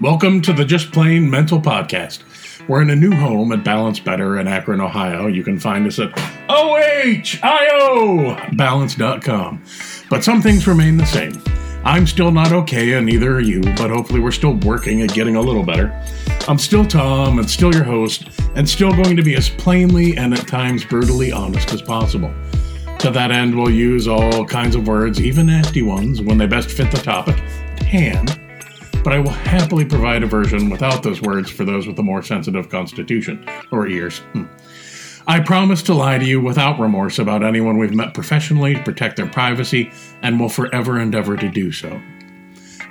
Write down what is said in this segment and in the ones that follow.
Welcome to the Just Plain Mental Podcast. We're in a new home at Balance Better in Akron, Ohio. You can find us at ohio.balance.com. But some things remain the same. I'm still not okay, and neither are you, but hopefully we're still working at getting a little better. I'm still Tom, and still your host, and still going to be as plainly and at times brutally honest as possible. To that end, we'll use all kinds of words, even nasty ones, when they best fit the topic at but I will happily provide a version without those words for those with a more sensitive constitution or ears. Hmm. I promise to lie to you without remorse about anyone we've met professionally to protect their privacy and will forever endeavor to do so.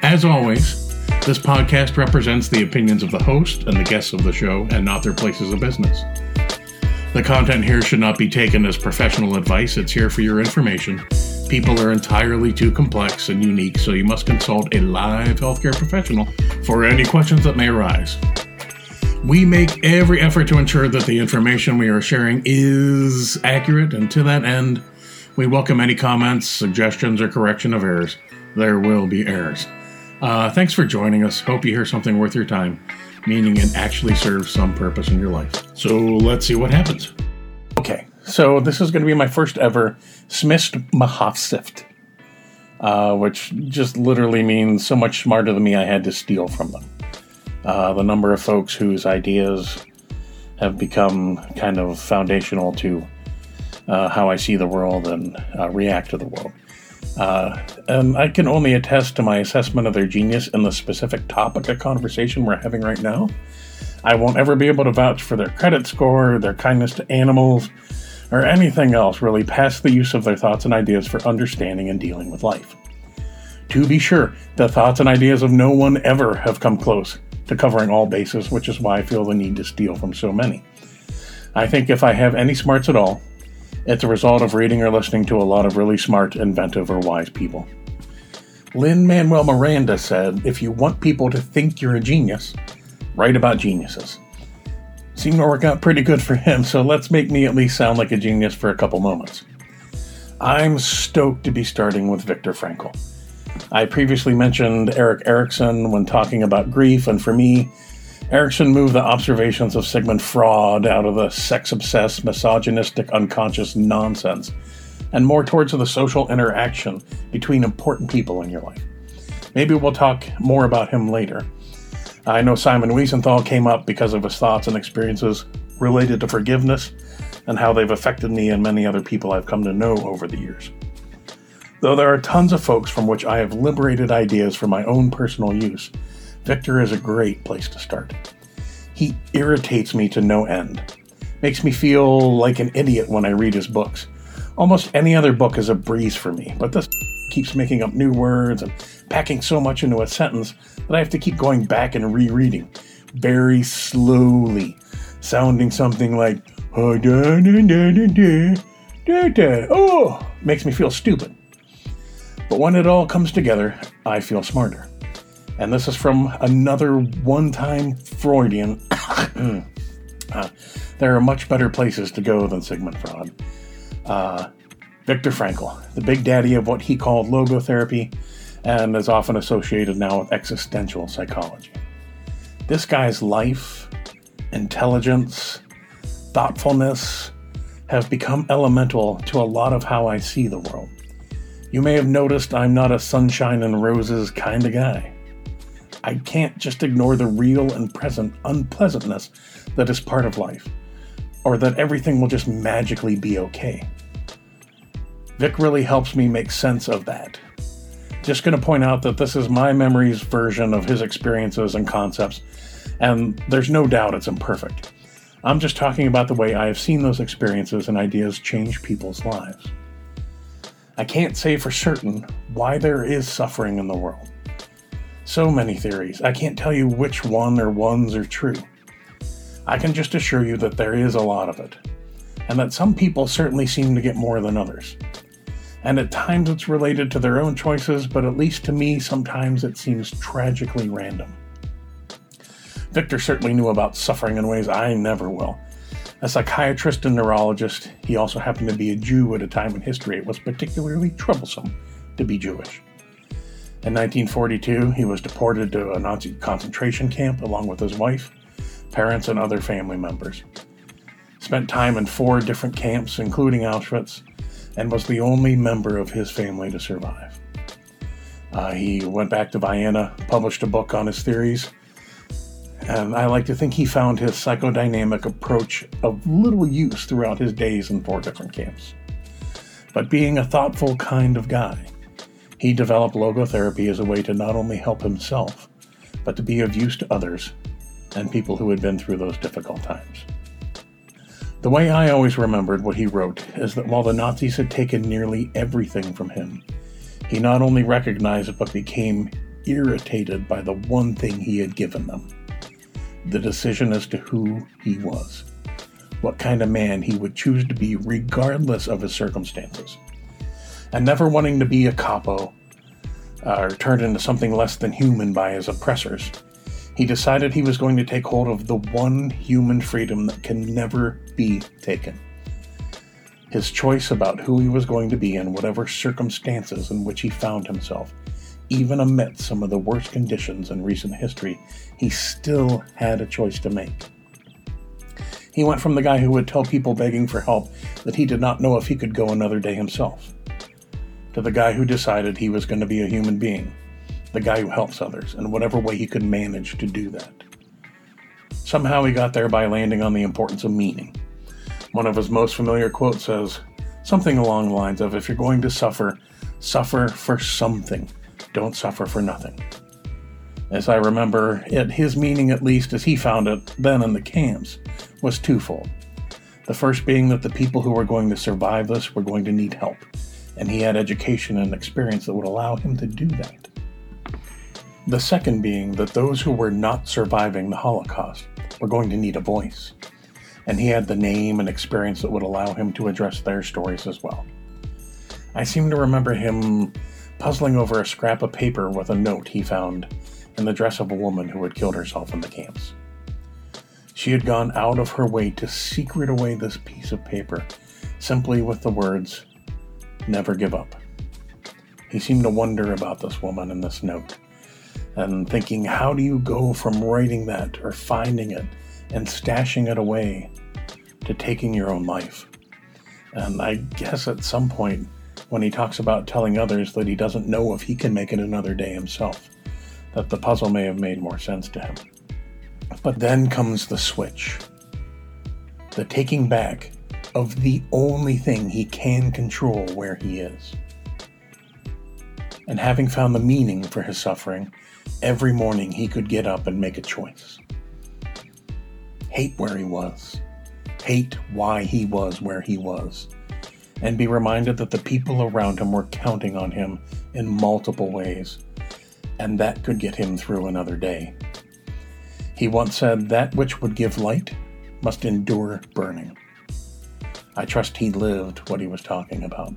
As always, this podcast represents the opinions of the host and the guests of the show and not their places of business. The content here should not be taken as professional advice, it's here for your information People are entirely too complex and unique, so you must consult a live healthcare professional for any questions that may arise. We make every effort to ensure that the information we are sharing is accurate, and to that end, we welcome any comments, suggestions, or correction of errors. There will be errors. Uh, thanks for joining us. Hope you hear something worth your time, meaning it actually serves some purpose in your life. So let's see what happens. So this is going to be my first ever Smist Mahafsift, uh, which just literally means so much smarter than me I had to steal from them. Uh, the number of folks whose ideas have become kind of foundational to uh, how I see the world and uh, react to the world. Uh, and I can only attest to my assessment of their genius in the specific topic of conversation we're having right now. I won't ever be able to vouch for their credit score, their kindness to animals, or anything else really past the use of their thoughts and ideas for understanding and dealing with life. To be sure, the thoughts and ideas of no one ever have come close to covering all bases, which is why I feel the need to steal from so many. I think if I have any smarts at all, it's a result of reading or listening to a lot of really smart, inventive, or wise people. Lin Manuel Miranda said, If you want people to think you're a genius, write about geniuses seemed to work out pretty good for him, so let's make me at least sound like a genius for a couple moments. I'm stoked to be starting with Viktor Frankl. I previously mentioned Erik Erikson when talking about grief, and for me, Erikson moved the observations of Sigmund Freud out of the sex obsessed, misogynistic, unconscious nonsense and more towards the social interaction between important people in your life. Maybe we'll talk more about him later. I know Simon Wiesenthal came up because of his thoughts and experiences related to forgiveness and how they've affected me and many other people I've come to know over the years. Though there are tons of folks from which I have liberated ideas for my own personal use, Viktor is a great place to start. He irritates me to no end, makes me feel like an idiot when I read his books. Almost any other book is a breeze for me, but this keeps making up new words and packing so much into a sentence that I have to keep going back and rereading very slowly, sounding something like oh, da, da, da, da, da oh makes me feel stupid. But when it all comes together, I feel smarter. And this is from another one time Freudian. uh, there are much better places to go than Sigmund Freud. Uh, Viktor Frankl, the big daddy of what he called logotherapy and is often associated now with existential psychology. This guy's life, intelligence, thoughtfulness have become elemental to a lot of how I see the world. You may have noticed I'm not a sunshine and roses kind of guy. I can't just ignore the real and present unpleasantness that is part of life, or that everything will just magically be okay. Vic really helps me make sense of that. Just going to point out that this is my memory's version of his experiences and concepts, and there's no doubt it's imperfect. I'm just talking about the way I have seen those experiences and ideas change people's lives. I can't say for certain why there is suffering in the world. So many theories, I can't tell you which one or ones are true. I can just assure you that there is a lot of it, and that some people certainly seem to get more than others and at times it's related to their own choices, but at least to me, sometimes it seems tragically random. Viktor certainly knew about suffering in ways I never will. A psychiatrist and neurologist, he also happened to be a Jew at a time in history it was particularly troublesome to be Jewish. In 1942, he was deported to a Nazi concentration camp along with his wife, parents, and other family members. Spent time in four different camps, including Auschwitz, and was the only member of his family to survive. Uh, he went back to Vienna, published a book on his theories, and I like to think he found his psychodynamic approach of little use throughout his days in four different camps. But being a thoughtful kind of guy, he developed logotherapy as a way to not only help himself, but to be of use to others and people who had been through those difficult times. The way I always remembered what he wrote is that while the Nazis had taken nearly everything from him, he not only recognized but became irritated by the one thing he had given them the decision as to who he was, what kind of man he would choose to be regardless of his circumstances. And never wanting to be a capo uh, or turned into something less than human by his oppressors, he decided he was going to take hold of the one human freedom that can never be taken. His choice about who he was going to be in whatever circumstances in which he found himself even amidst some of the worst conditions in recent history, he still had a choice to make. He went from the guy who would tell people begging for help that he did not know if he could go another day himself, to the guy who decided he was going to be a human being, the guy who helps others in whatever way he could manage to do that. Somehow he got there by landing on the importance of meaning. One of his most familiar quotes says something along the lines of If you're going to suffer, suffer for something don't suffer for nothing. As I remember it, his meaning, at least as he found it then in the camps, was twofold. The first being that the people who were going to survive this were going to need help, and he had education and experience that would allow him to do that. The second being that those who were not surviving the Holocaust were going to need a voice, and he had the name and experience that would allow him to address their stories as well. I seem to remember him puzzling over a scrap of paper with a note he found in the dress of a woman who had killed herself in the camps. She had gone out of her way to secret away this piece of paper simply with the words, Never give up. He seemed to wonder about this woman and this note, and thinking, how do you go from writing that or finding it and stashing it away to taking your own life? And I guess at some point, when he talks about telling others that he doesn't know if he can make it another day himself, that the puzzle may have made more sense to him. But then comes the switch the taking back of the only thing he can control where he is. And having found the meaning for his suffering, every morning he could get up and make a choice. Hate where he was, hate why he was where he was, and be reminded that the people around him were counting on him in multiple ways, and that could get him through another day. He once said, That which would give light must endure burning. I trust he lived what he was talking about.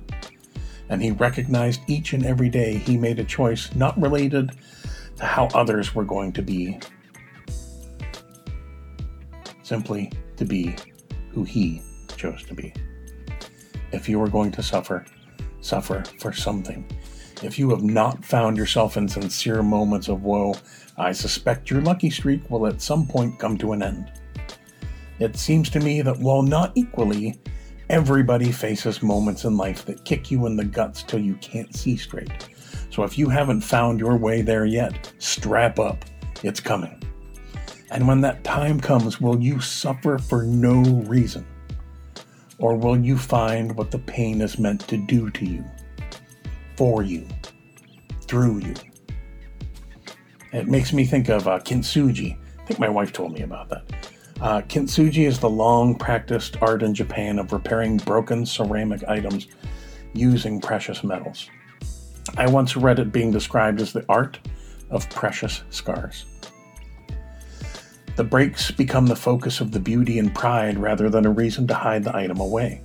And he recognized each and every day he made a choice not related to how others were going to be, simply to be who he chose to be. If you are going to suffer, suffer for something. If you have not found yourself in sincere moments of woe, I suspect your lucky streak will at some point come to an end. It seems to me that while not equally, everybody faces moments in life that kick you in the guts till you can't see straight. So if you haven't found your way there yet, strap up. It's coming. And when that time comes, will you suffer for no reason? Or will you find what the pain is meant to do to you, for you, through you? It makes me think of uh, kintsugi. I think my wife told me about that. Uh, kintsugi is the long practiced art in Japan of repairing broken ceramic items using precious metals. I once read it being described as the art of precious scars. The breaks become the focus of the beauty and pride rather than a reason to hide the item away.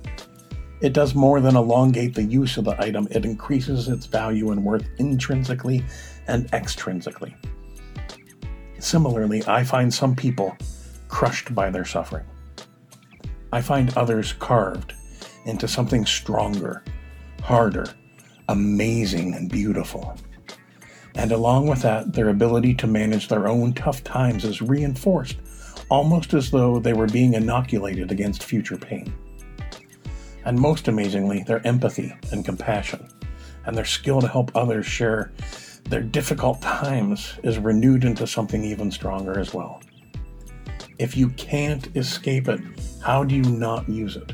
It does more than elongate the use of the item, it increases its value and worth intrinsically and extrinsically. Similarly, I find some people crushed by their suffering. I find others carved into something stronger, harder, amazing, and beautiful. And along with that, their ability to manage their own tough times is reinforced, almost as though they were being inoculated against future pain. And most amazingly, their empathy and compassion, and their skill to help others share their difficult times is renewed into something even stronger as well. If you can't escape it, how do you not use it?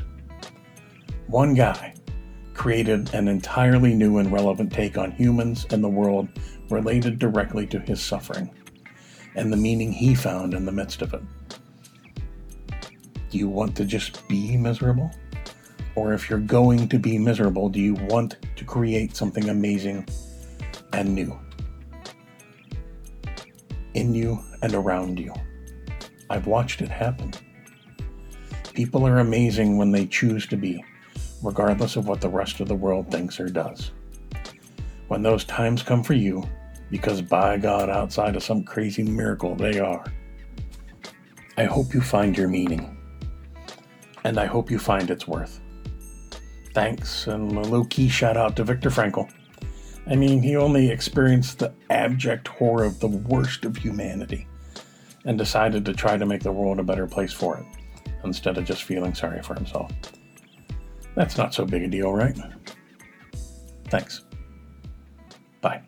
One guy created an entirely new and relevant take on humans and the world related directly to his suffering and the meaning he found in the midst of it. Do you want to just be miserable? Or if you're going to be miserable, do you want to create something amazing and new? In you and around you. I've watched it happen. People are amazing when they choose to be, regardless of what the rest of the world thinks or does. When those times come for you, because by God, outside of some crazy miracle, they are. I hope you find your meaning. And I hope you find its worth. Thanks, and a low key shout out to Viktor Frankl. I mean, he only experienced the abject horror of the worst of humanity and decided to try to make the world a better place for it, instead of just feeling sorry for himself. That's not so big a deal, right? Thanks. Bye.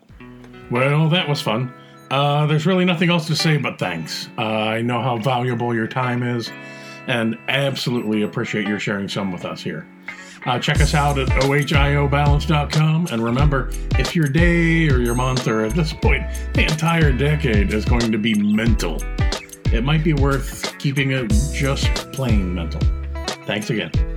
Well, that was fun. Uh, there's really nothing else to say but thanks. Uh, I know how valuable your time is and absolutely appreciate your sharing some with us here. Uh, check us out at ohiobalance.com. And remember, if your day or your month or at this point, the entire decade is going to be mental, it might be worth keeping it just plain mental. Thanks again.